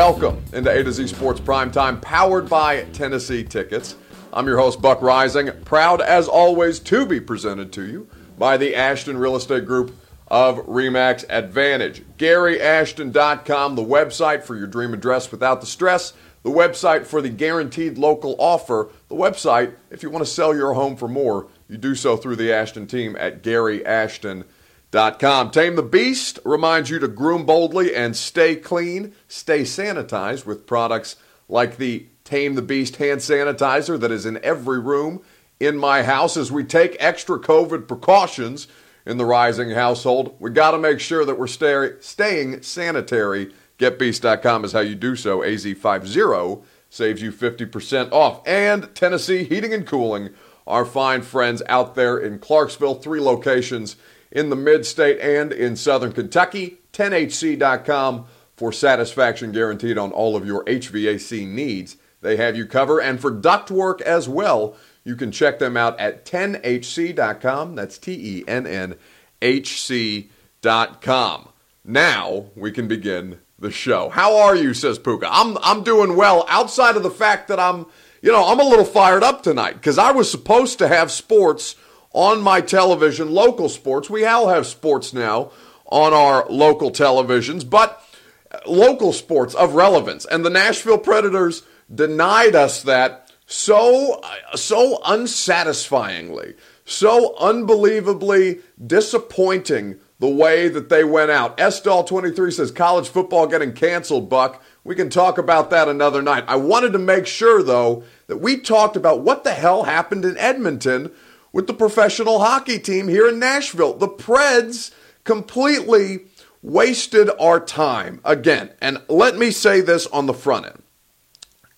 Welcome into A to Z Sports Primetime, powered by Tennessee Tickets. I'm your host, Buck Rising, proud as always to be presented to you by the Ashton Real Estate Group of Remax Advantage. GaryAshton.com, the website for your dream address without the stress, the website for the guaranteed local offer, the website if you want to sell your home for more. You do so through the Ashton team at GaryAshton.com. Tame the Beast reminds you to groom boldly and stay clean, stay sanitized with products like the Tame the Beast hand sanitizer that is in every room in my house as we take extra COVID precautions in the rising household. We got to make sure that we're stay, staying sanitary. GetBeast.com is how you do so. AZ50 saves you 50% off. And Tennessee Heating and Cooling, our fine friends out there in Clarksville, three locations in the mid state and in southern Kentucky. TennHC.com for satisfaction guaranteed on all of your HVAC needs. They have you covered. And for ductwork as well, you can check them out at TennHC.com. That's T E N N H C.com. Now we can begin the show. How are you, says Puka? I'm, I'm doing well outside of the fact that I'm, you know, I'm a little fired up tonight because I was supposed to have sports on my television, local sports. We all have sports now on our local televisions, but local sports of relevance. And the Nashville Predators denied us that so so unsatisfyingly, so unbelievably disappointing the way that they went out. Estall 23 says college football getting canceled, Buck. We can talk about that another night. I wanted to make sure though that we talked about what the hell happened in Edmonton with the professional hockey team here in Nashville. The Preds completely wasted our time again. And let me say this on the front end.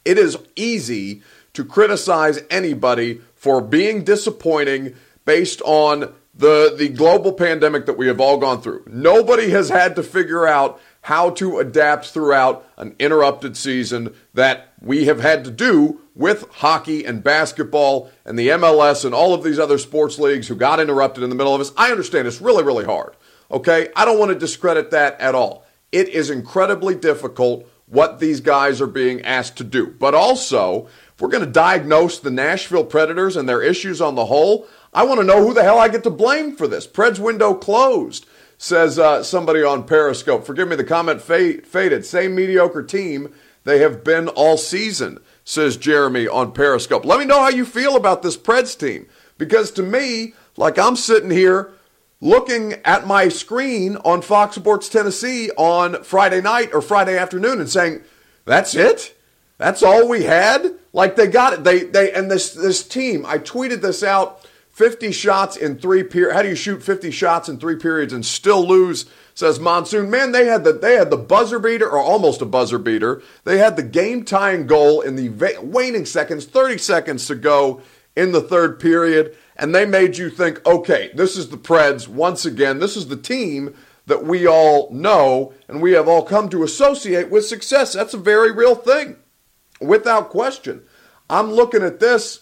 It is easy to criticize anybody for being disappointing based on the, the global pandemic that we have all gone through. Nobody has had to figure out how to adapt throughout an interrupted season that we have had to do with hockey and basketball and the MLS and all of these other sports leagues who got interrupted in the middle of this. I understand it's really, really hard. Okay? I don't want to discredit that at all. It is incredibly difficult what these guys are being asked to do. But also, if we're going to diagnose the Nashville Predators and their issues on the whole, I want to know who the hell I get to blame for this. Preds window closed, says uh, somebody on Periscope. Forgive me, the comment faded. Same mediocre team they have been all season, says Jeremy on Periscope. Let me know how you feel about this Preds team. Because to me, like I'm sitting here looking at my screen on Fox Sports Tennessee on Friday night or Friday afternoon and saying, "That's it? That's all we had?" Like they got it. They they and this this team. I tweeted this out. 50 shots in three periods. How do you shoot 50 shots in three periods and still lose? Says Monsoon. Man, they had the they had the buzzer beater or almost a buzzer beater. They had the game tying goal in the waning seconds, 30 seconds to go in the third period and they made you think, okay, this is the Preds once again. This is the team that we all know and we have all come to associate with success. That's a very real thing, without question. I'm looking at this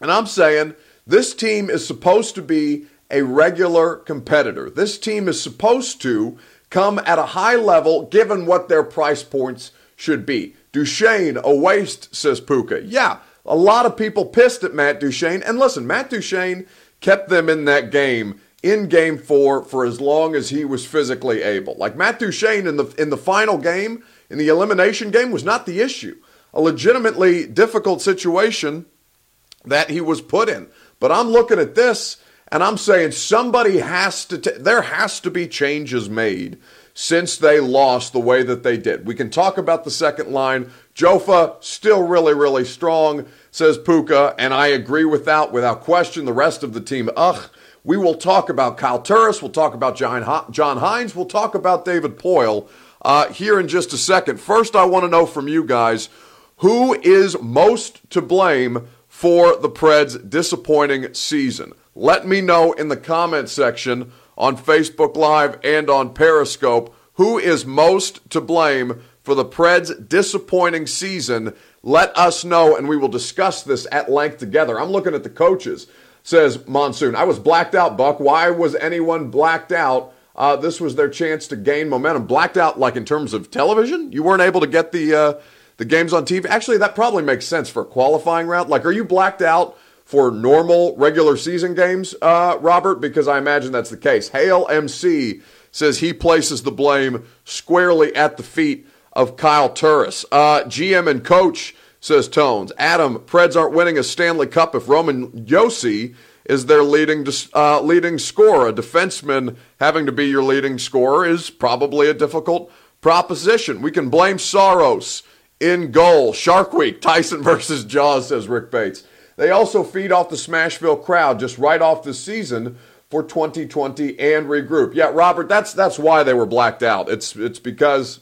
and I'm saying this team is supposed to be a regular competitor. This team is supposed to come at a high level given what their price points should be. Duchene, a waste, says Puka. Yeah, a lot of people pissed at Matt Duchene. And listen, Matt Duchene kept them in that game in game four for as long as he was physically able. Like Matt Duchene in the in the final game, in the elimination game, was not the issue. A legitimately difficult situation that he was put in. But I'm looking at this and I'm saying somebody has to, t- there has to be changes made since they lost the way that they did. We can talk about the second line. Jofa still really, really strong, says Puka, and I agree with that without question. The rest of the team, ugh. We will talk about Kyle Turris. We'll talk about John, Hynes. We'll talk about David Poile uh, here in just a second. First, I want to know from you guys who is most to blame for the Preds' disappointing season. Let me know in the comment section on Facebook Live and on Periscope who is most to blame for the Preds' disappointing season. Let us know, and we will discuss this at length together. I'm looking at the coaches, says Monsoon. I was blacked out, Buck. Why was anyone blacked out? uh, this was their chance to gain momentum. Blacked out, like in terms of television, you weren't able to get the uh, the games on TV. Actually, that probably makes sense for a qualifying round. Like, are you blacked out for normal regular season games, uh, Robert? Because I imagine that's the case. Hale MC says he places the blame squarely at the feet of Kyle Turris. Uh, GM and coach says Tones. Adam, Preds aren't winning a Stanley Cup if Roman Josi is their leading uh, leading scorer. A defenseman having to be your leading scorer is probably a difficult proposition. We can blame Saros in goal. Shark Week, Tyson versus Jaws, says Rick Bates. They also feed off the Smashville crowd just right off the season for 2020 and regroup. Yeah, Robert, that's that's why they were blacked out. It's it's because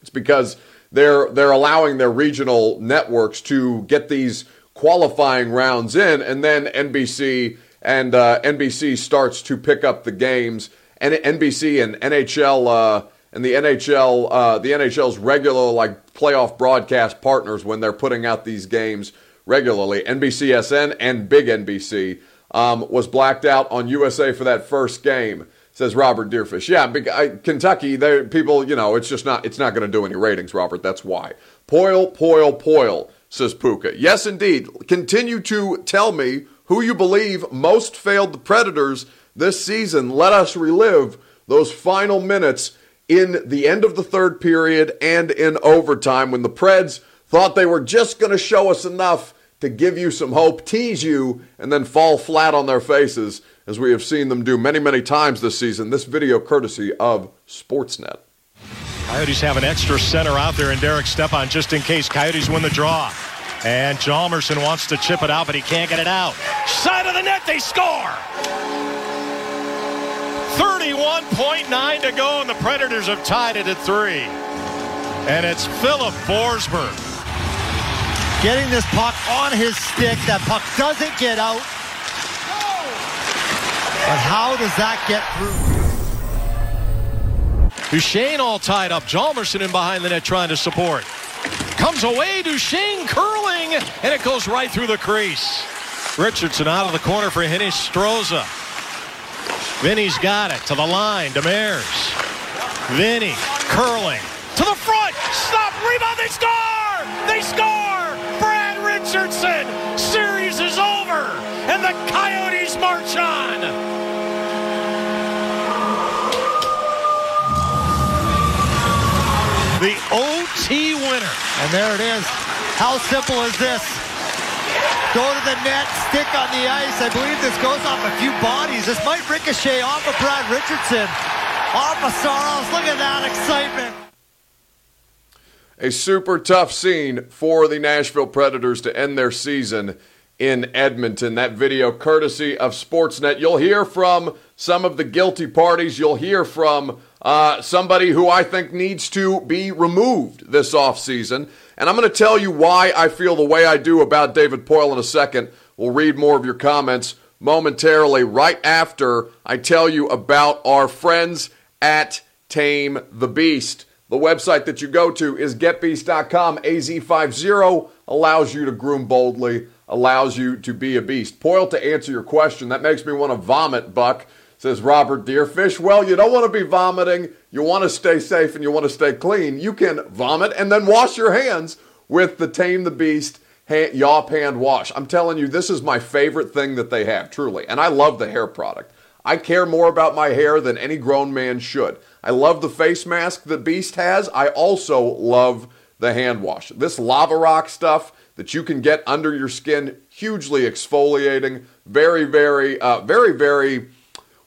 it's because they're they're allowing their regional networks to get these qualifying rounds in, and then NBC and uh, NBC starts to pick up the games, and NBC and NHL uh, and the NHL uh, the NHL's regular like playoff broadcast partners when they're putting out these games regularly. NBCSN and Big NBC um, was blacked out on USA for that first game. Says Robert Deerfish. Yeah, I, Kentucky. There, people. You know, it's just not. It's not going to do any ratings, Robert. That's why. Poile, Poile, Poile. Says Puka. Yes, indeed. Continue to tell me who you believe most failed the Predators this season. Let us relive those final minutes in the end of the third period and in overtime when the Preds thought they were just going to show us enough to give you some hope, tease you, and then fall flat on their faces, as we have seen them do many, many times this season. This video courtesy of Sportsnet. Coyotes have an extra center out there in Derek Stepan just in case Coyotes win the draw. And Hjalmarsson wants to chip it out, but he can't get it out. Side of the net, they score! 31.9 to go, and the Predators have tied it at three. And it's Filip Forsberg Getting this puck on his stick. That puck doesn't get out. But how does that get through? Duchene all tied up. Hjalmarsson in behind the net trying to support. Comes away, Duchene curling, and it goes right through the crease. Richardson out of the corner for Hinostroza. Vinny's got it to the line. Demers. Vinny curling to the front. Stop. Rebound. They score. They score. Richardson. Series is over, and the Coyotes march on. The OT winner. And there it is. How simple is this? Go to the net, stick on the ice. I believe this goes off a few bodies. This might ricochet off of Brad Richardson. Off of Saros. Look at that excitement a super tough scene for the Nashville Predators to end their season in Edmonton. That video, courtesy of Sportsnet. You'll hear from some of the guilty parties. You'll hear from uh, somebody who I think needs to be removed this offseason. And I'm going to tell you why I feel the way I do about David Poile in a second. We'll read more of your comments momentarily, right after I tell you about our friends at Tame the Beast. The website that you go to is getbeast.com. AZ50 allows you to groom boldly, allows you to be a beast. Poile, to answer your question, that makes me want to vomit, Buck, says Robert Deerfish. Well, you don't want to be vomiting. You want to stay safe and you want to stay clean. You can vomit and then wash your hands with the Tame the Beast hand, Yawp Hand Wash. I'm telling you, this is my favorite thing that they have, truly. And I love the hair product. I care more about my hair than any grown man should. I love the face mask that Beast has. I also love the hand wash. This lava rock stuff that you can get under your skin, hugely exfoliating, very, very, uh, very, very,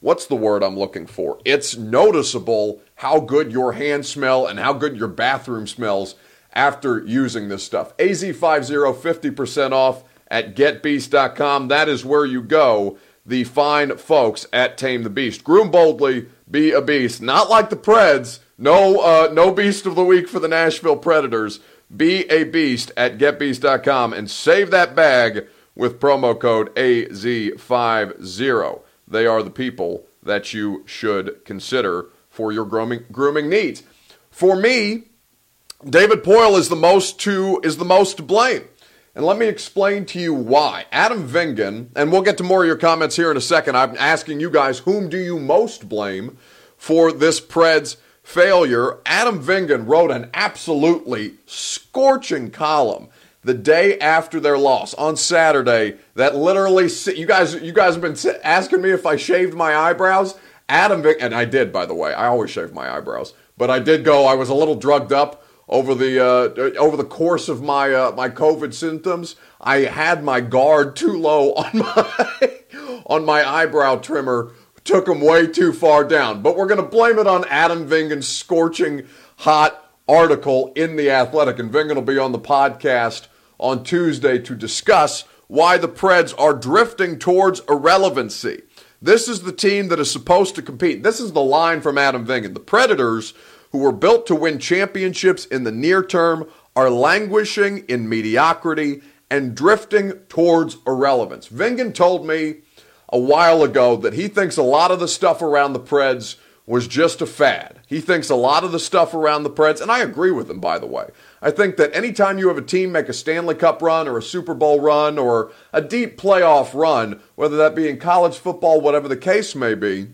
what's the word I'm looking for? It's noticeable how good your hands smell and how good your bathroom smells after using this stuff. AZ50 50% off at getbeast.com. That is where you go. The fine folks at Tame the Beast. Groom boldly be a beast. Not like the Preds. No, uh, no beast of the week for the Nashville Predators. Be a beast at getbeast.com and save that bag with promo code AZ50. They are the people that you should consider for your grooming grooming needs. For me, David Poile is the most to is the most to blame. And let me explain to you why. Adam Vingan, and we'll get to more of your comments here in a second. I'm asking you guys, whom do you most blame for this Preds failure. Adam Vingan wrote an absolutely scorching column the day after their loss on Saturday that literally you guys you guys have been asking me if I shaved my eyebrows. Adam Vingan, and I did by the way. I always shave my eyebrows, but I did go. I was a little drugged up over the uh, over the course of my uh, my COVID symptoms. I had my guard too low on my on my eyebrow trimmer. Took them way too far down. But we're going to blame it on Adam Vingan's scorching hot article in the Athletic, and Vingan will be on the podcast on Tuesday to discuss why the Preds are drifting towards irrelevancy. This is the team that is supposed to compete. This is the line from Adam Vingan. The Predators, who were built to win championships in the near term, are languishing in mediocrity and drifting towards irrelevance. Vingan told me a while ago that he thinks a lot of the stuff around the Preds was just a fad. He thinks a lot of the stuff around the Preds, and I agree with him, by the way. I think that anytime you have a team make a Stanley Cup run or a Super Bowl run or a deep playoff run, whether that be in college football, whatever the case may be,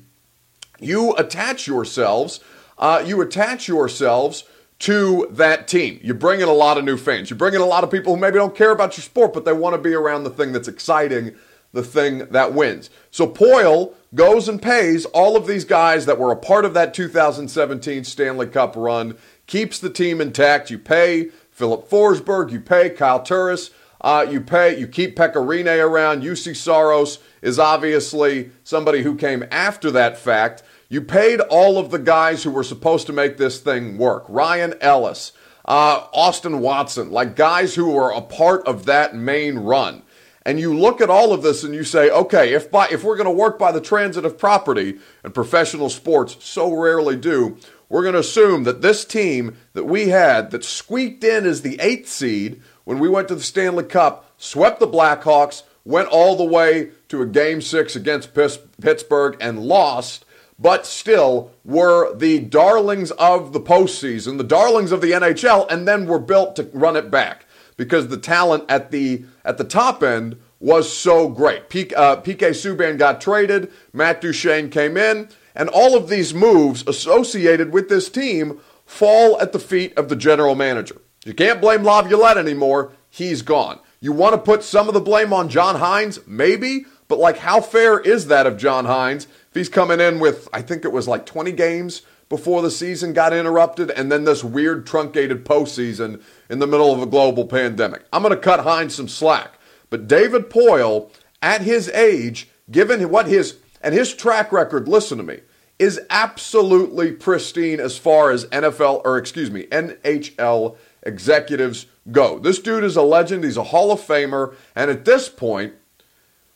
you attach yourselves, uh, you attach yourselves to that team. You bring in a lot of new fans. You bring in a lot of people who maybe don't care about your sport, but they want to be around the thing that's exciting, the thing that wins. So Poile goes and pays all of these guys that were a part of that 2017 Stanley Cup run keeps the team intact. You pay Filip Forsberg, you pay Kyle Turris, uh, you pay, you keep Pekka Rinne around. Juuse Saros is obviously somebody who came after that fact. You paid all of the guys who were supposed to make this thing work. Ryan Ellis, uh, Austin Watson, like guys who were a part of that main run. And you look at all of this and you say, okay, if by, if we're going to work by the transitive property, and professional sports so rarely do, we're going to assume that this team that we had that squeaked in as the eighth seed when we went to the Stanley Cup, swept the Blackhawks, went all the way to a game six against Pittsburgh and lost, but still were the darlings of the postseason, the darlings of the NHL, and then were built to run it back because the talent at the at the top end was so great. PK, uh, PK Subban got traded, Matt Duchene came in. And all of these moves associated with this team fall at the feet of the general manager. You can't blame Laviolette anymore. He's gone. You want to put some of the blame on John Hynes? Maybe. But, like, how fair is that of John Hynes if he's coming in with, I think it was like 20 games before the season got interrupted and then this weird truncated postseason in the middle of a global pandemic? I'm going to cut Hynes some slack. But David Poile, at his age, given what his and his track record, listen to me, is absolutely pristine as far as NFL, or excuse me, NHL executives go. This dude is a legend. He's a Hall of Famer. And at this point,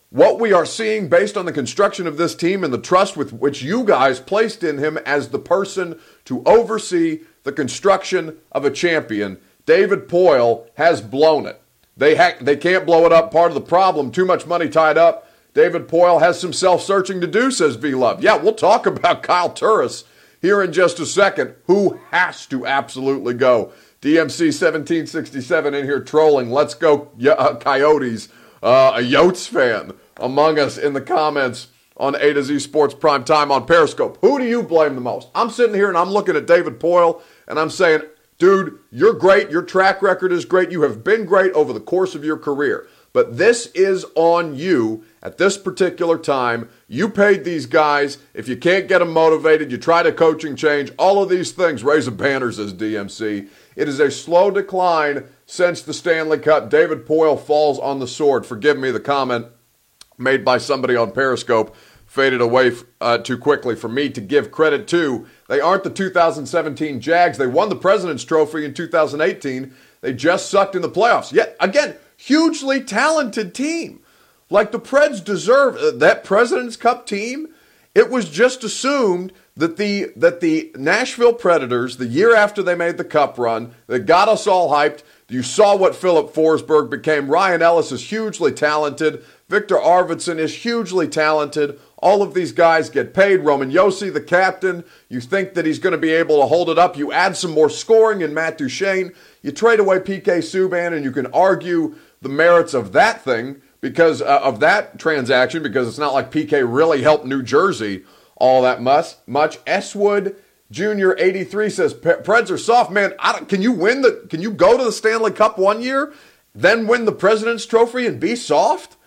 what we are seeing based on the construction of this team and the trust with which you guys placed in him as the person to oversee the construction of a champion, David Poile has blown it. They, ha- they can't blow it up. Part of the problem, too much money tied up David Poile has some self searching to do, says V Love. Yeah, we'll talk about Kyle Turris here in just a second, who has to absolutely go. DMC 1767 in here trolling. Let's go, uh, Coyotes. Uh, a Yotes fan among us in the comments on A to Z Sports Prime Time on Periscope. Who do you blame the most? I'm sitting here and I'm looking at David Poile and I'm saying, dude, you're great. Your track record is great. You have been great over the course of your career. But this is on you at this particular time. You paid these guys. If you can't get them motivated, you tried a coaching change. All of these things raise a banner, says DMC. It is a slow decline since the Stanley Cup. David Poile falls on the sword. Forgive me the comment made by somebody on Periscope faded away uh, too quickly for me to give credit to. They aren't the 2017 Jags. They won the President's Trophy in 2018. They just sucked in the playoffs. Yet again, hugely talented team. Like the Preds deserve uh, that President's Cup team. It was just assumed that the that the Nashville Predators, the year after they made the Cup run, that got us all hyped. You saw what Filip Forsberg became. Ryan Ellis is hugely talented. Viktor Arvidsson is hugely talented. All of these guys get paid. Roman Josi, the captain, you think that he's going to be able to hold it up. You add some more scoring in Matt Duchene. You trade away PK Subban, and you can argue the merits of that thing because uh, of that transaction because it's not like PK really helped New Jersey all that much. Much Swood Junior 83 says Preds are soft, man. can you win the? Can you go to the Stanley Cup one year, then win the President's Trophy and be soft?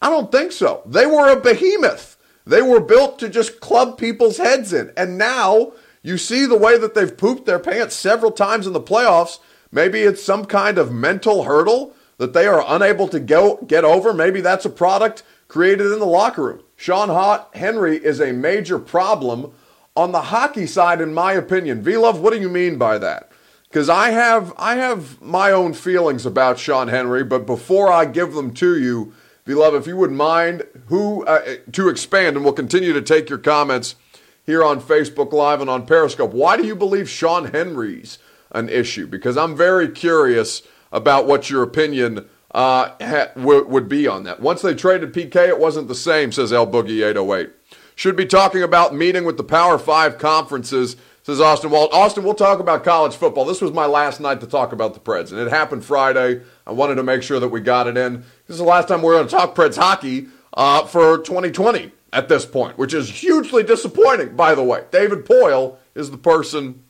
I don't think so. They were a behemoth. They were built to just club people's heads in, and now you see the way that they've pooped their pants several times in the playoffs. Maybe it's some kind of mental hurdle that they are unable to go, get over. Maybe that's a product created in the locker room. Sean Hot Henry is a major problem on the hockey side, in my opinion. V Love, what do you mean by that? Because I have I have my own feelings about Sean Henry, but before I give them to you, V Love, if you would mind, who uh, to expand, and we'll continue to take your comments here on Facebook Live and on Periscope. Why do you believe Sean Henry's an issue? Because I'm very curious about what your opinion uh, ha- w- would be on that. Once they traded PK, it wasn't the same, says El Boogie 808. Should be talking about meeting with the Power Five conferences, says Austin Walt. Austin, we'll talk about college football. This was my last night to talk about the Preds, and it happened Friday. I wanted to make sure that we got it in. This is the last time we're going to talk Preds hockey uh, for 2020 at this point, which is hugely disappointing, by the way. David Poile is the person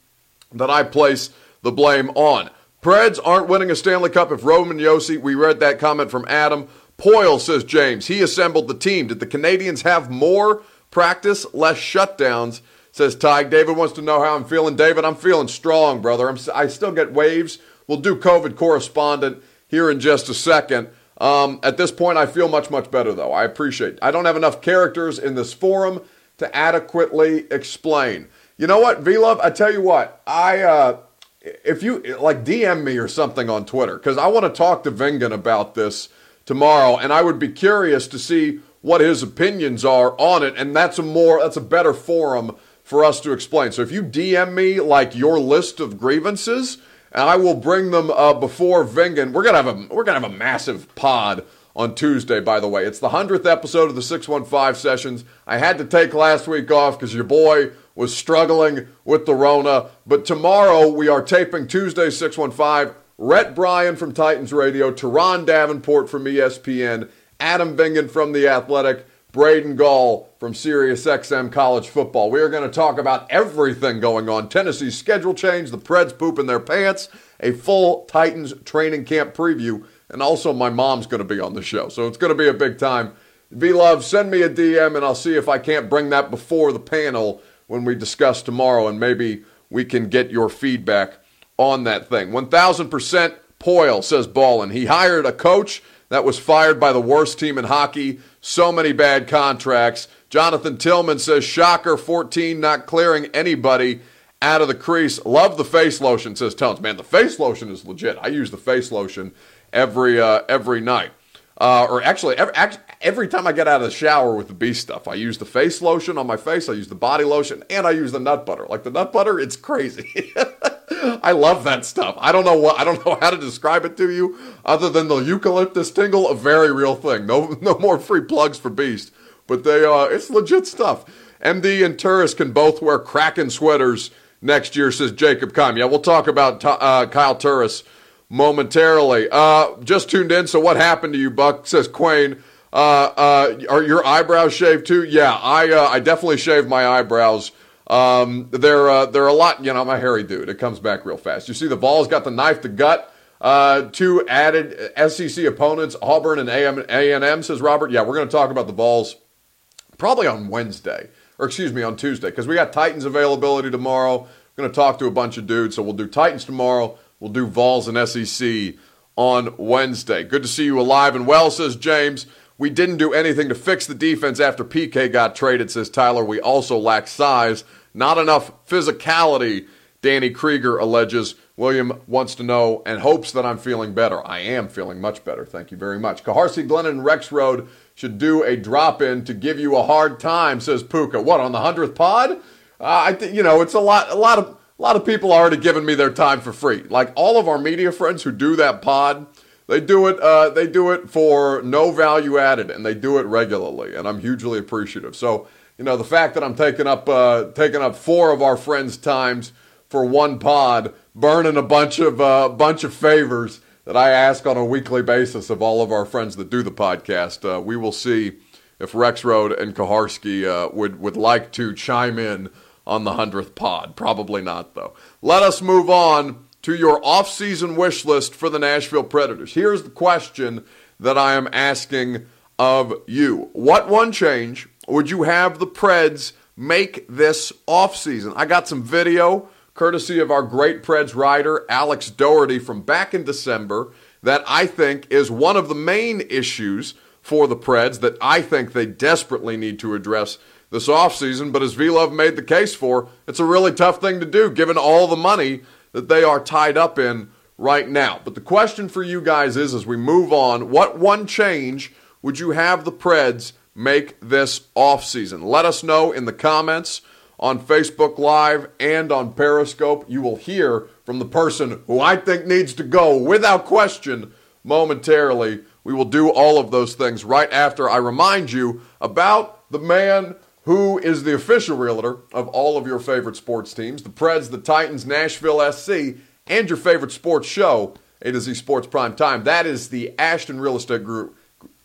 that I place the blame on. Preds aren't winning a Stanley Cup if Roman Josi, we read that comment from Adam. Poile, says James, he assembled the team. Did the Canadians have more practice, less shutdowns? Says Tig. David wants to know how I'm feeling. David, I'm feeling strong, brother. I'm, I still get waves. We'll do COVID correspondent here in just a second. Um, at this point, I feel much, much better, though. I appreciate it. I don't have enough characters in this forum to adequately explain. You know what, V Love? I tell you what, I. Uh, if you like DM me or something on Twitter because I want to talk to Vingan about this tomorrow, and I would be curious to see what his opinions are on it, and that's a more that's a better forum for us to explain. So if you DM me like your list of grievances, and I will bring them uh, before Vingan. We're gonna have a we're gonna have a massive pod on Tuesday. By the way, it's the hundredth episode of the Six One Five sessions. I had to take last week off because your boy was struggling with the Rona. But tomorrow we are taping Tuesday, 615. Rhett Bryan from Titans Radio, Turron Davenport from ESPN, Adam Vingan from The Athletic, Braden Gall from SiriusXM College Football. We are going to talk about everything going on. Tennessee's schedule change, the Preds pooping their pants, a full Titans training camp preview, and also my mom's going to be on the show. So it's going to be a big time. V Love, send me a DM and I'll see if I can't bring that before the panel when we discuss tomorrow, and maybe we can get your feedback on that thing. 1000% Poile, says Ballin. He hired a coach that was fired by the worst team in hockey. So many bad contracts. Jonathan Tillman says, shocker 14 not clearing anybody out of the crease. Love the face lotion, says Tones. Man, the face lotion is legit. I use the face lotion every uh, every night. Uh, or actually, every, every time I get out of the shower with the beast stuff, I use the face lotion on my face, I use the body lotion, and I use the nut butter. Like the nut butter, it's crazy. I love that stuff. I don't know what I don't know how to describe it to you, other than the eucalyptus tingle, a very real thing. No, no more free plugs for Beast, but they uh, it's legit stuff. MD and Turris can both wear Kraken sweaters next year, says Jacob Kime. Yeah, we'll talk about uh, Kyle Turris momentarily. Uh, just tuned in, so what happened to you, Buck? Says Quayne. Uh, uh, are your eyebrows shaved too? Yeah, I uh, I definitely shave my eyebrows. Um, they're uh, they're a lot. You know, I'm a hairy dude. It comes back real fast. You see, the Vols got the knife to gut. Uh, two added SEC opponents, Auburn and A&M, says Robert. Yeah, we're going to talk about the Vols probably on Wednesday, or excuse me, on Tuesday, because we got Titans availability tomorrow. We're going to talk to a bunch of dudes, so we'll do Titans tomorrow. We'll do Vols and SEC on Wednesday. Good to see you alive and well, says James. We didn't do anything to fix the defense after PK got traded, says Tyler. We also lack size, not enough physicality, Danny Krieger alleges. William wants to know and hopes that I'm feeling better. I am feeling much better. Thank you very much. Kuharsky, Glennon, and Rexrode should do a drop in to give you a hard time, says Puka. What, on the 100th pod? Uh, I think, you know, it's a lot, a lot of a lot of people already giving me their time for free. Like all of our media friends who do that pod, they do it. Uh, they do it for no value added, and they do it regularly, and I'm hugely appreciative. So you know the fact that I'm taking up uh, taking up four of our friends' times for one pod, burning a bunch of uh, bunch of favors that I ask on a weekly basis of all of our friends that do the podcast. Uh, we will see if Rexrode and Kuharsky uh, would, would like to chime in on the 100th pod. Probably not, though. Let us move on to your offseason wish list for the Nashville Predators. Here's the question that I am asking of you What one change would you have the Preds make this offseason? I got some video courtesy of our great Preds writer, Alex Doherty, from back in December, that I think is one of the main issues for the Preds that I think they desperately need to address this offseason. But as V Love made the case for, it's a really tough thing to do given all the money that they are tied up in right now. But the question for you guys is as we move on, what one change would you have the Preds make this offseason? Let us know in the comments on Facebook Live and on Periscope. You will hear from the person who I think needs to go without question momentarily. We will do all of those things right after I remind you about the man who is the official realtor of all of your favorite sports teams the Preds, the Titans, Nashville SC, and your favorite sports show, A to Z Sports Prime Time. That is the Ashton Real Estate Group,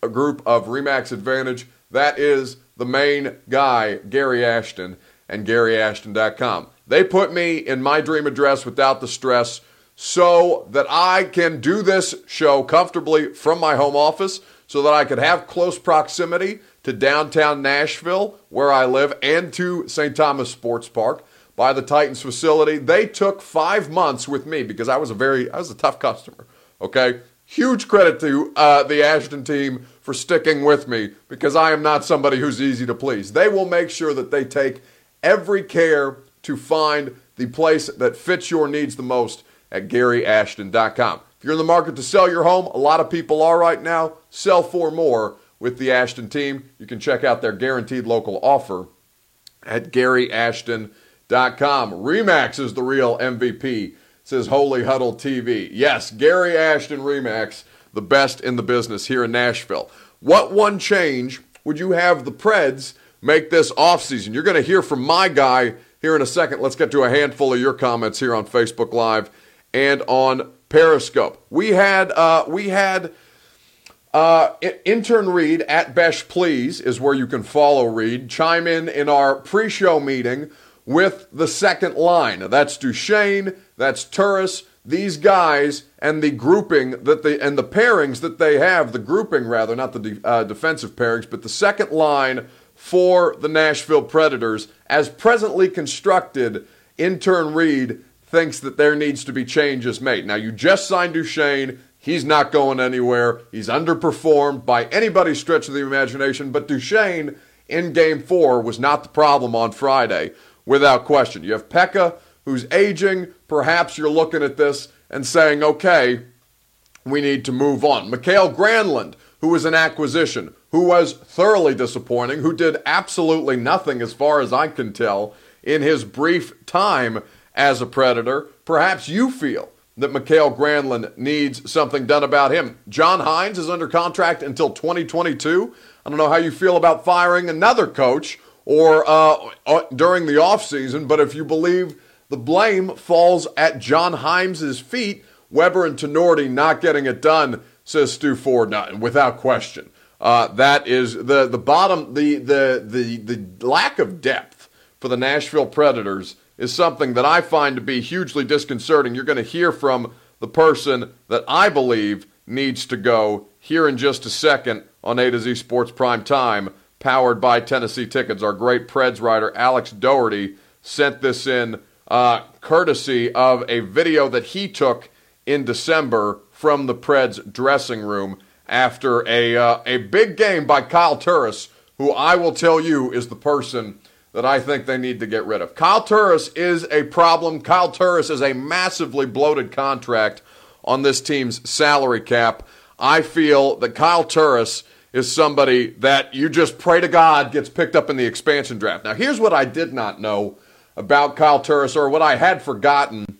a group of Remax Advantage. That is the main guy, Gary Ashton and GaryAshton.com. They put me in my dream address without the stress so that I can do this show comfortably from my home office, so that I could have close proximity to downtown Nashville, where I live, and to St. Thomas Sports Park by the Titans facility. They took five months with me because I was a very, I was a tough customer. Okay, huge credit to uh, the Ashton team for sticking with me because I am not somebody who's easy to please. They will make sure that they take every care to find the place that fits your needs the most at GaryAshton.com. If you're in the market to sell your home, a lot of people are right now, sell for more with the Ashton team. You can check out their guaranteed local offer at GaryAshton.com. Remax is the real MVP, says Holy Huddle TV. Yes, Gary Ashton Remax, the best in the business here in Nashville. What one change would you have the Preds make this offseason? You're going to hear from my guy here in a second. Let's get to a handful of your comments here on Facebook Live and on Periscope. We had uh, we had uh, intern Reed at Besh Please is where you can follow Reed. Chime in in our pre-show meeting with the second line. That's Duchene. That's Turris. These guys and the grouping that they and the pairings that they have. The grouping rather, not the de- uh, defensive pairings, but the second line for the Nashville Predators, as presently constructed. Intern Reed thinks that there needs to be changes made. Now, you just signed Duchene. He's not going anywhere. He's underperformed by anybody's stretch of the imagination. But Duchene in game four was not the problem on Friday, without question. You have Pekka, who's aging. Perhaps you're looking at this and saying, okay, we need to move on. Mikael Granlund, who was an acquisition, who was thoroughly disappointing, who did absolutely nothing, as far as I can tell, in his brief time as a Predator. Perhaps you feel that Mikael Granlund needs something done about him. John Hynes is under contract until 2022. I don't know how you feel about firing another coach or uh, uh, during the offseason, but if you believe the blame falls at John Hynes' feet, Weber and Tinordi not getting it done, says Stu Ford, without question. Uh, that is the, the bottom, the, the, the, the lack of depth for the Nashville Predators is something that I find to be hugely disconcerting. You're going to hear from the person that I believe needs to go here in just a second on A to Z Sports Prime Time, powered by Tennessee Tickets. Our great Preds writer Alex Doherty sent this in uh, courtesy of a video that he took in December from the Preds dressing room after a uh, a big game by Kyle Turris, who I will tell you is the person that I think they need to get rid of. Kyle Turris is a problem. Kyle Turris is a massively bloated contract on this team's salary cap. I feel that Kyle Turris is somebody that you just pray to God gets picked up in the expansion draft. Now, here's what I did not know about Kyle Turris, or what I had forgotten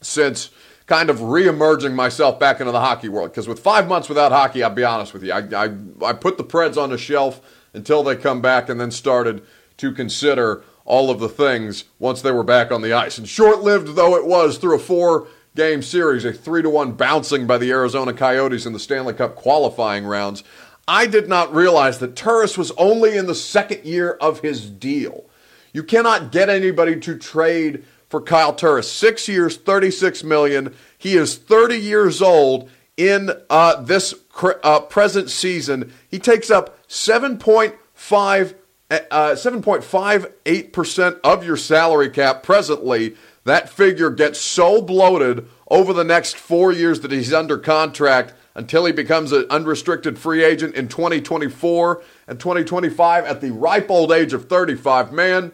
since kind of re-emerging myself back into the hockey world. Because with five months without hockey, I'll be honest with you, I, I, I put the Preds on the shelf until they come back and then started – to consider all of the things once they were back on the ice. And short lived though it was through a four game series, a 3 to 1 bouncing by the Arizona Coyotes in the Stanley Cup qualifying rounds, I did not realize that Turris was only in the second year of his deal. You cannot get anybody to trade for Kyle Turris. Six years, 36 million. He is 30 years old in uh, this uh, present season. He takes up 7.5 uh, 7.58% of your salary cap presently. That figure gets so bloated over the next four years that he's under contract until he becomes an unrestricted free agent in 2024 and 2025 at the ripe old age of 35. Man,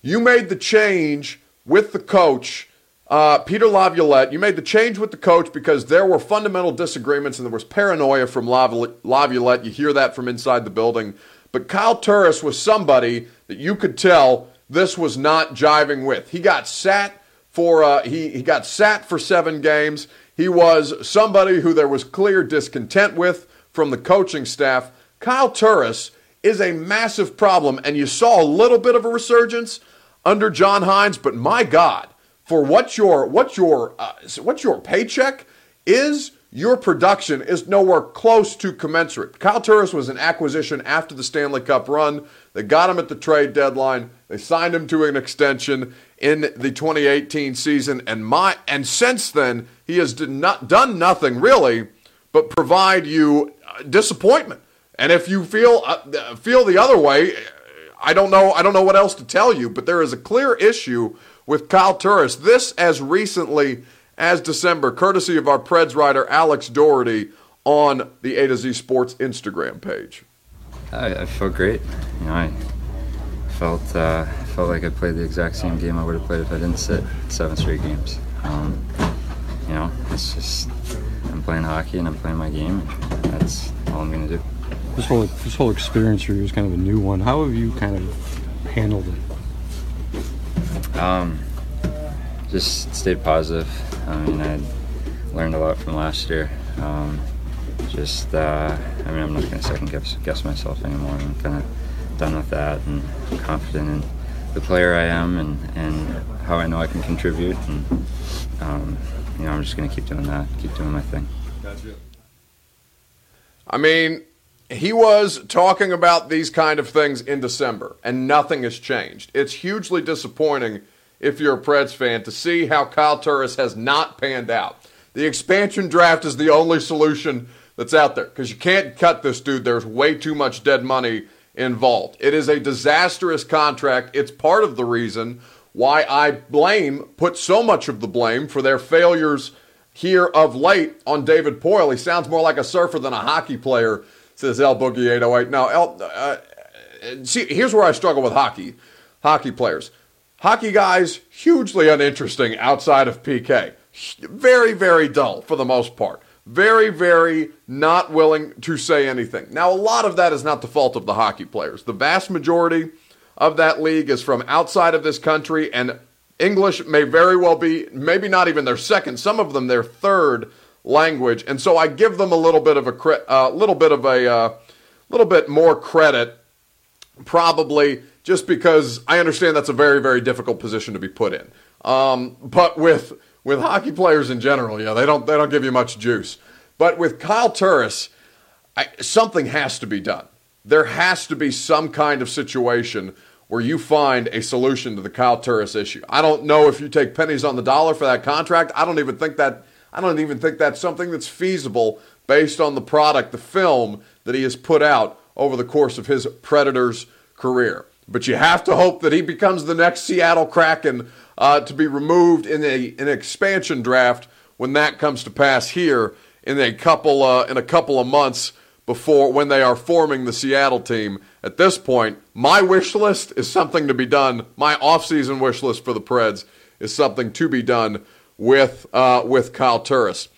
you made the change with the coach, uh, Peter Laviolette. You made the change with the coach because there were fundamental disagreements and there was paranoia from Laviolette. You hear that from inside the building. But Kyle Turris was somebody that you could tell this was not jiving with. He got sat for uh, he, he got sat for seven games. He was somebody who there was clear discontent with from the coaching staff. Kyle Turris is a massive problem, and you saw a little bit of a resurgence under John Hynes. but my God, for what your what your uh, what your paycheck is, your production is nowhere close to commensurate. Kyle Turris was an acquisition after the Stanley Cup run. They got him at the trade deadline. They signed him to an extension in the 2018 season, and my and since then he has not done nothing really but provide you uh, disappointment. And if you feel uh, feel the other way, I don't know. I don't know what else to tell you. But there is a clear issue with Kyle Turris. This as recently as December, courtesy of our Preds writer Alex Doherty on the A to Z Sports Instagram page. I, I felt great. You know, I felt uh, felt like I played the exact same game I would have played if I didn't sit seven straight games. Um, you know, it's just I'm playing hockey and I'm playing my game. And that's all I'm gonna do this whole this whole experience for you is kind of a new one. How have you kind of handled it? Um, just stayed positive. I mean, I learned a lot from last year. Um, just, uh, I mean, I'm not going to second guess, guess myself anymore. I'm kind of done with that and confident in the player I am and, and how I know I can contribute. And, um, you know, I'm just going to keep doing that, keep doing my thing. Gotcha. I mean, he was talking about these kind of things in December, and nothing has changed. It's hugely disappointing if you're a Preds fan to see how Kyle Turris has not panned out. The expansion draft is the only solution that's out there because you can't cut this dude. There's way too much dead money involved. It is a disastrous contract. It's part of the reason why I blame, put so much of the blame for their failures here of late on David Poile. He sounds more like a surfer than a hockey player says El Boogie 808. Now, El, uh, see, here's where I struggle with hockey, hockey players. Hockey guys, hugely uninteresting outside of PK. Very, very dull for the most part. Very, very not willing to say anything. Now, a lot of that is not the fault of the hockey players. The vast majority of that league is from outside of this country, and English may very well be, maybe not even their second, some of them their third language, and so I give them a little bit of a uh, little bit of a uh, little bit more credit, probably just because I understand that's a very very difficult position to be put in. Um, but with with hockey players in general, yeah, they don't they don't give you much juice. But with Kyle Turris, I, something has to be done. There has to be some kind of situation where you find a solution to the Kyle Turris issue. I don't know if you take pennies on the dollar for that contract. I don't even think that I don't even think that's something that's feasible based on the product, the film that he has put out over the course of his Predators career. But you have to hope that he becomes the next Seattle Kraken uh, to be removed in a, an expansion draft when that comes to pass here in a couple uh, in a couple of months before when they are forming the Seattle team. At this point, my wish list is something to be done. My offseason wish list for the Preds is something to be done with uh, with Kyle Turris.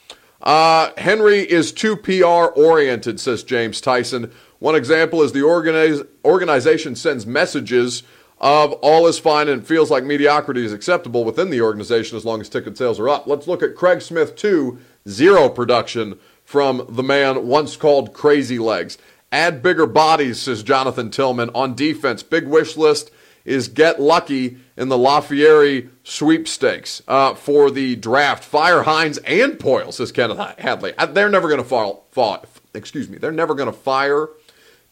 Uh, Henry is too PR oriented, says James Tyson. One example is the organize, organization sends messages of all is fine and feels like mediocrity is acceptable within the organization as long as ticket sales are up. Let's look at Craig Smith 2, zero production from the man once called Crazy Legs. Add bigger bodies, says Jonathan Tillman. On defense, big wish list is get lucky in the Lafreniere sweepstakes uh, for the draft. Fire Hynes and Poile, says Kenneth Hadley. Uh, they're never going to fall, fall, excuse me, they're never going to fire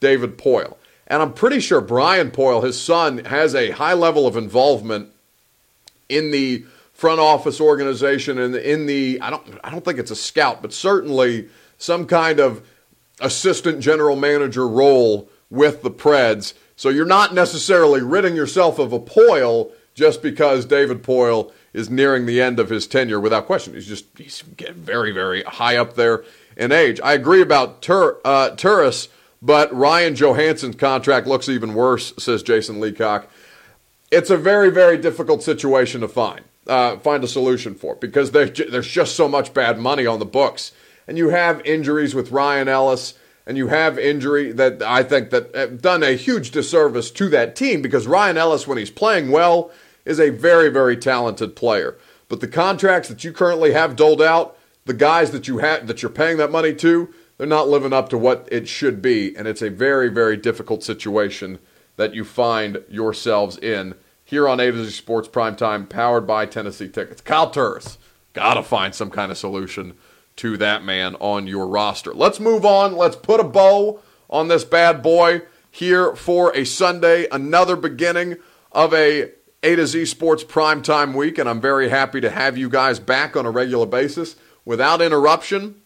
David Poile. And I'm pretty sure Brian Poile, his son, has a high level of involvement in the front office organization and in the I don't I don't think it's a scout, but certainly some kind of assistant general manager role with the Preds. So you're not necessarily ridding yourself of a Poile just because David Poile is nearing the end of his tenure without question. He's just he's getting very very high up there in age. I agree about Tur- uh, Turris, but Ryan Johansen's contract looks even worse, says Jason Leacock. It's a very very difficult situation to find uh, find a solution for because there's just so much bad money on the books, and you have injuries with Ryan Ellis and you have injury that I think that have done a huge disservice to that team because Ryan Ellis, when he's playing well, is a very, very talented player. But the contracts that you currently have doled out, the guys that you have that you're paying that money to, they're not living up to what it should be, and it's a very, very difficult situation that you find yourselves in here on A to Z Sports Primetime, powered by Tennessee Tickets. Kyle Turris, gotta find some kind of solution to that man on your roster. Let's move on. Let's put a bow on this bad boy here for a Sunday, another beginning of a A to Z Sports primetime week, and I'm very happy to have you guys back on a regular basis without interruption.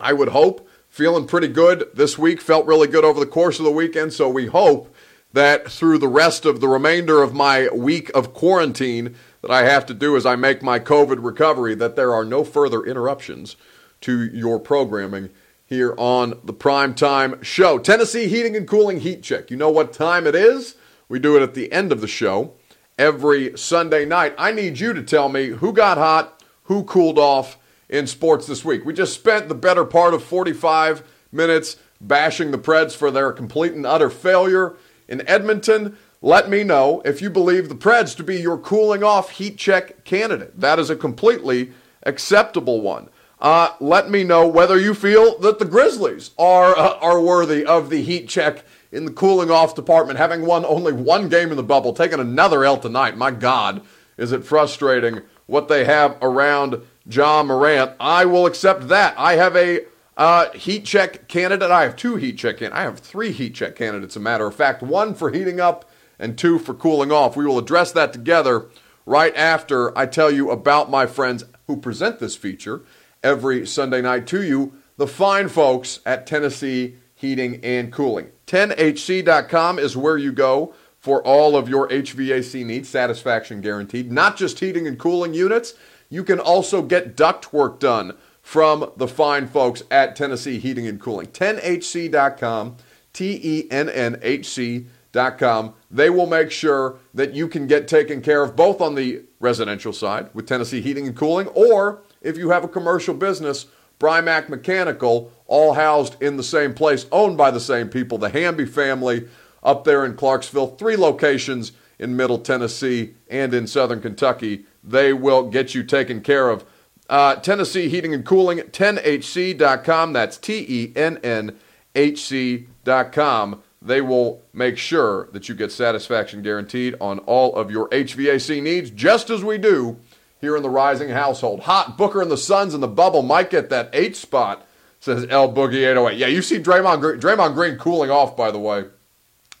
I would hope. Feeling pretty good this week, felt really good over the course of the weekend, so we hope that through the rest of the remainder of my week of quarantine, that I have to do as I make my COVID recovery, that there are no further interruptions to your programming here on the Prime Time Show. Tennessee Heating and Cooling Heat Check. You know what time it is? We do it at the end of the show every Sunday night. I need you to tell me who got hot, who cooled off in sports this week. We just spent the better part of 45 minutes bashing the Preds for their complete and utter failure in Edmonton. Let me know if you believe the Preds to be your cooling off heat check candidate. That is a completely acceptable one. Uh, let me know whether you feel that the Grizzlies are uh, are worthy of the heat check in the cooling off department, having won only one game in the bubble, taking another L tonight. My God, is it frustrating what they have around Ja Morant? I will accept that. I have a uh, heat check candidate. I have two heat check candidates. I have three heat check candidates, a matter of fact. One for heating up and two for cooling off. We will address that together right after I tell you about my friends who present this feature every Sunday night to you, the fine folks at Tennessee Heating and Cooling. TennHC.com is where you go for all of your HVAC needs, satisfaction guaranteed. Not just heating and cooling units, you can also get duct work done from the fine folks at Tennessee Heating and Cooling. TennHC.com, T E N N H C.com. They will make sure that you can get taken care of both on the residential side with Tennessee Heating and Cooling, or if you have a commercial business, Brymac Mechanical, all housed in the same place, owned by the same people, the Hamby family up there in Clarksville, three locations in Middle Tennessee and in Southern Kentucky. They will get you taken care of. Uh, Tennessee Heating and Cooling, TennHC.com. That's T E N N H C.com. They will make sure that you get satisfaction guaranteed on all of your HVAC needs, just as we do here in the Rising household. Hot Booker and the Suns in the bubble might get that eight spot, says L Boogie 808. Yeah, you see Draymond Green, Draymond Green cooling off, by the way.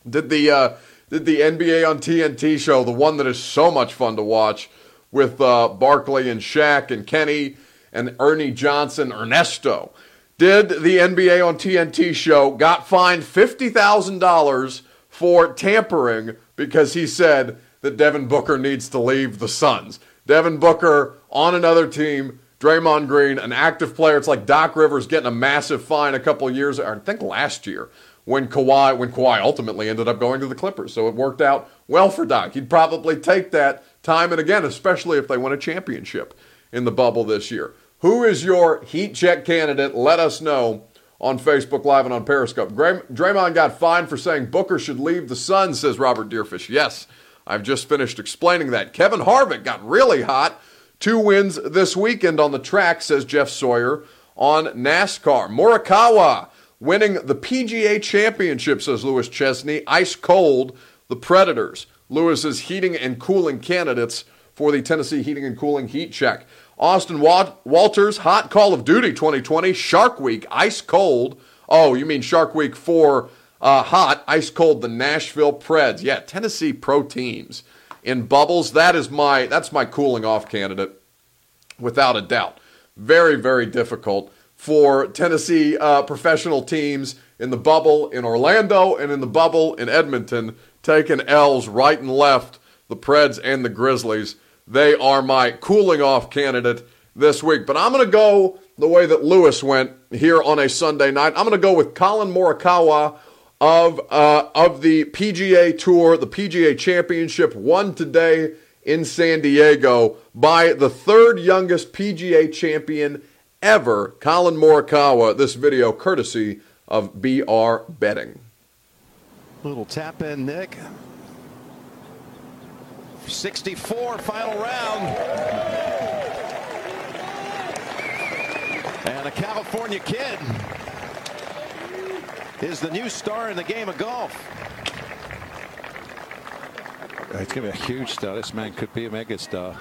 Did the uh, did the NBA on TNT show, the one that is so much fun to watch with uh, Barkley and Shaq and Kenny and Ernie Johnson, Ernesto. Did the NBA on TNT show, got fined $50,000 for tampering because he said that Devin Booker needs to leave the Suns. Devin Booker on another team, Draymond Green, an active player. It's like Doc Rivers getting a massive fine a couple years, ago, I think last year, when Kawhi when Kawhi ultimately ended up going to the Clippers. So it worked out well for Doc. He'd probably take that time and again, especially if they win a championship in the bubble this year. Who is your heat check candidate? Let us know on Facebook Live and on Periscope. Draymond got fined for saying Booker should leave the Suns, says Robert Deerfish. Yes, I've just finished explaining that. Kevin Harvick got really hot. Two wins this weekend on the track, says Jeff Sawyer on NASCAR. Morikawa winning the PGA Championship, says Lewis Chesney. Ice cold, the Predators. Lewis's heating and cooling candidates for the Tennessee Heating and Cooling Heat Check. Austin Walters, Hot Call of Duty 2020, Shark Week, Ice Cold. Oh, you mean Shark Week for uh, Hot, Ice Cold, the Nashville Preds. Yeah, Tennessee pro teams in bubbles. That is my that's my cooling off candidate, without a doubt. Very very difficult for Tennessee uh, professional teams in the bubble in Orlando and in the bubble in Edmonton, taking L's right and left. The Preds and the Grizzlies. They are my cooling off candidate this week. But I'm going to go the way that Lewis went here on a Sunday night. I'm going to go with Collin Morikawa of uh, of the PGA Tour, the PGA Championship, won today in San Diego by the third youngest PGA champion ever, Collin Morikawa. This video courtesy of BR Betting. Little tap in, Nick. 64 final round. And a California kid is the new star in the game of golf. Uh, it's going to be a huge star. This man could be a megastar.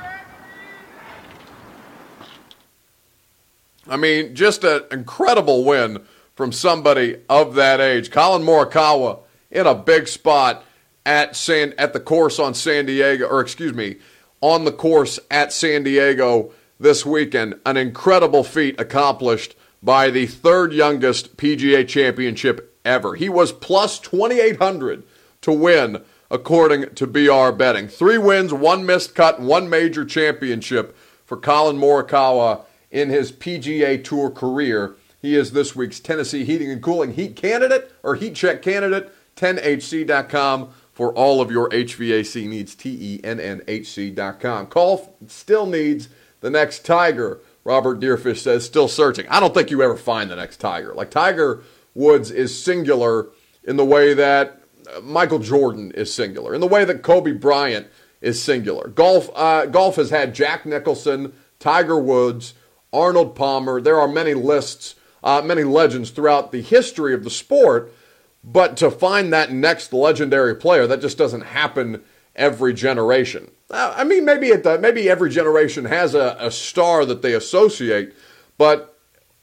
I mean, just an incredible win from somebody of that age. Collin Morikawa in a big spot at San at the course on San Diego, or excuse me, on the course at San Diego this weekend. An incredible feat accomplished by the third youngest PGA championship ever. He was plus 2,800 to win, according to BR Betting. Three wins, one missed cut, one major championship for Collin Morikawa in his PGA Tour career. He is this week's Tennessee Heating and Cooling Heat candidate or Heat Check candidate. TennHC.com for all of your HVAC needs. T E N N H C.com. Call still needs the next Tiger. Robert Deerfish says, still searching. I don't think you ever find the next Tiger. Like Tiger Woods is singular in the way that Michael Jordan is singular, in the way that Kobe Bryant is singular. Golf, uh, golf has had Jack Nicholson, Tiger Woods, Arnold Palmer. There are many lists, uh, many legends throughout the history of the sport, but to find that next legendary player, that just doesn't happen every generation. Uh, I mean, maybe it uh, maybe every generation has a, a star that they associate, but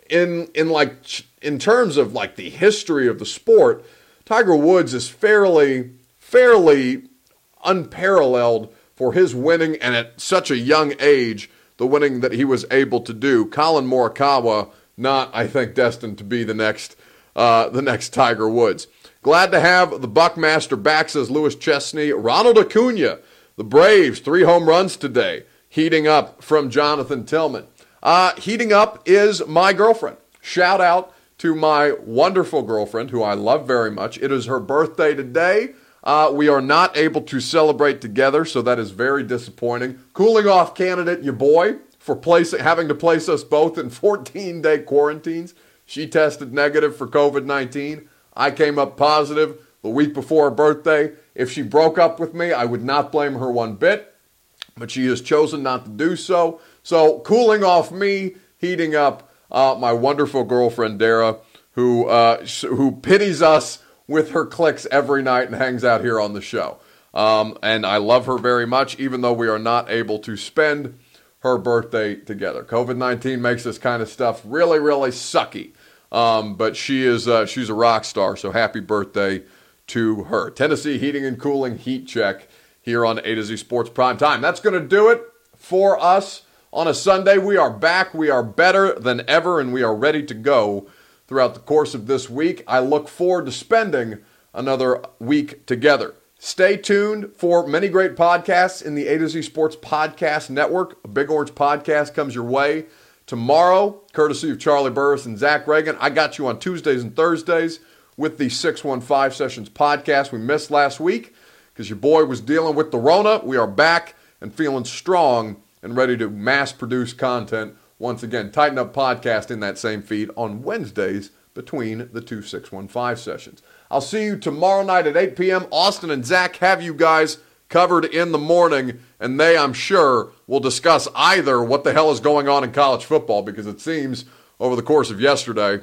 in in like in terms of like the history of the sport, Tiger Woods is fairly fairly unparalleled for his winning and at such a young age, the winning that he was able to do. Collin Morikawa, not I think destined to be the next uh, the next Tiger Woods. Glad to have the Buckmaster back, says Lewis Chesney. Ronald Acuna the Braves, three home runs today, heating up from Jonathan Tillman. Uh, heating up is my girlfriend. Shout out to my wonderful girlfriend, who I love very much. It is her birthday today. Uh, we are not able to celebrate together, so that is very disappointing. Cooling off candidate, your boy, for placing, having to place us both in 14 day quarantines. She tested negative for COVID 19. I came up positive the week before her birthday. If she broke up with me, I would not blame her one bit, but she has chosen not to do so. So, cooling off me, heating up uh, my wonderful girlfriend Dara, who uh, who pities us with her clicks every night and hangs out here on the show. Um, and I love her very much, even though we are not able to spend her birthday together. COVID nineteen makes this kind of stuff really, really sucky. Um, but she is uh, she's a rock star. So happy birthday to her. Tennessee Heating and Cooling Heat Check here on A to Z Sports Prime Time. That's going to do it for us on a Sunday. We are back. We are better than ever, and we are ready to go throughout the course of this week. I look forward to spending another week together. Stay tuned for many great podcasts in the A to Z Sports Podcast Network. A Big Orange podcast comes your way tomorrow, courtesy of Charlie Burris and Zach Reagan. I got you on Tuesdays and Thursdays with the 615 Sessions podcast. We missed last week because your boy was dealing with the Rona. We are back and feeling strong and ready to mass produce content once again. Tighten Up Podcast in that same feed on Wednesdays between the two 615 sessions. I'll see you tomorrow night at 8 p.m. Austin and Zach have you guys covered in the morning, and they, I'm sure, will discuss either what the hell is going on in college football because it seems over the course of yesterday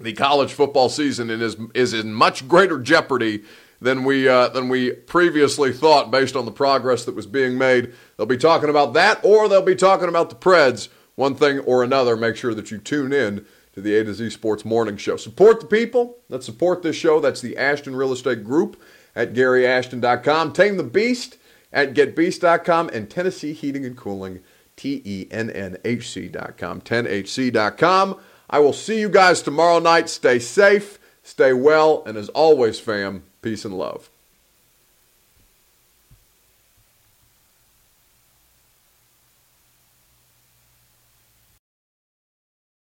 the college football season is, is in much greater jeopardy than we uh, than we previously thought, based on the progress that was being made. They'll be talking about that, or they'll be talking about the Preds. One thing or another. Make sure that you tune in to the A to Z Sports Morning Show. Support the people that support this show. That's the Ashton Real Estate Group at GaryAshton.com. Tame the Beast at GetBeast.com and Tennessee Heating and Cooling, T E N N H C.com, TennHC.com. I will see you guys tomorrow night. Stay safe, stay well, and as always, fam, peace and love.